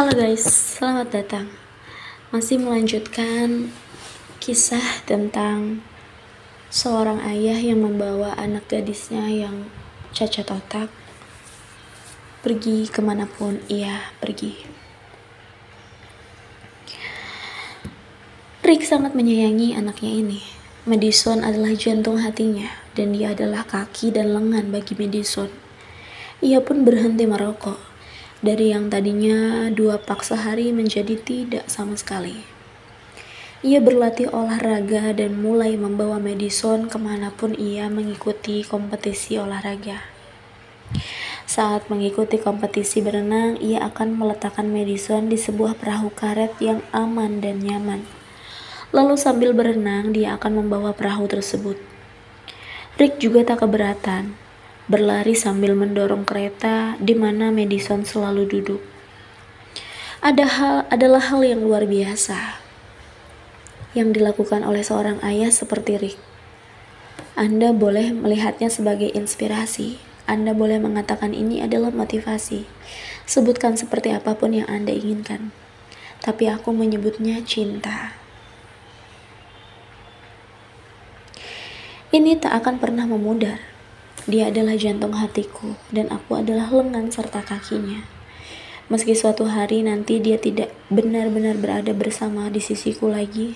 Halo guys, selamat datang. Masih melanjutkan kisah tentang seorang ayah yang membawa anak gadisnya yang cacat otak pergi ke mana pun ia pergi. Rick sangat menyayangi anaknya ini. Madison adalah jantung hatinya, dan dia adalah kaki dan lengan bagi Madison. Ia pun berhenti merokok dari yang tadinya dua pak sehari menjadi tidak sama sekali. Ia berlatih olahraga dan mulai membawa Madison ke mana pun ia mengikuti kompetisi olahraga. Saat mengikuti kompetisi berenang, ia akan meletakkan Madison di sebuah perahu karet yang aman dan nyaman. Lalu sambil berenang, dia akan membawa perahu tersebut. Rick juga tak keberatan berlari sambil mendorong kereta di mana Madison selalu duduk. Ada hal adalah hal yang luar biasa yang dilakukan oleh seorang ayah seperti Rick. Anda boleh melihatnya sebagai inspirasi. Anda boleh mengatakan ini adalah motivasi. Sebutkan seperti apa pun yang Anda inginkan. Tapi aku menyebutnya cinta. Ini tak akan pernah memudar dia adalah jantung hatiku, dan aku adalah lengan serta kakinya. Meski suatu hari nanti dia tidak benar-benar berada bersama di sisiku lagi,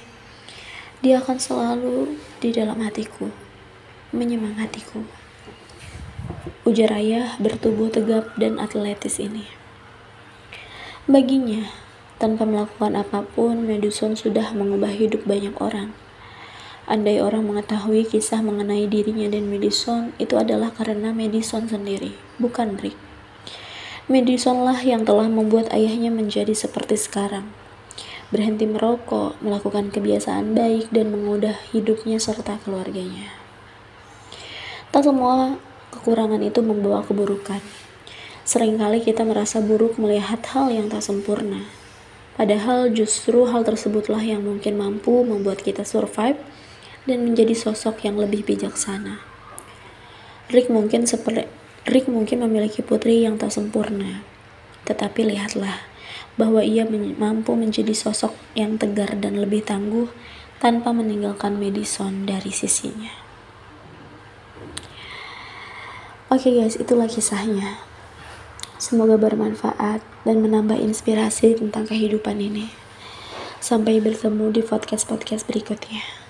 dia akan selalu di dalam hatiku, menyemangatiku. Ujar ayah bertubuh tegap dan atletis ini. Baginya, tanpa melakukan apa pun, Madison sudah mengubah hidup banyak orang. Andai orang mengetahui kisah mengenai dirinya dan Madison, itu adalah karena Madison sendiri, bukan Rick. Madison lah yang telah membuat ayahnya menjadi seperti sekarang. Berhenti merokok, melakukan kebiasaan baik, dan mengubah hidupnya serta keluarganya. Tak semua kekurangan itu membawa keburukan. Seringkali kita merasa buruk melihat hal yang tak sempurna. Padahal justru hal tersebutlah yang mungkin mampu membuat kita survive dan menjadi sosok yang lebih bijaksana. Rick mungkin seperti Rick mungkin memiliki putri yang tak sempurna, tetapi lihatlah bahwa ia mampu menjadi sosok yang tegar dan lebih tangguh tanpa meninggalkan Madison dari sisinya. Oke okay guys, itulah kisahnya. Semoga bermanfaat dan menambah inspirasi tentang kehidupan ini. Sampai bertemu di podcast-podcast berikutnya.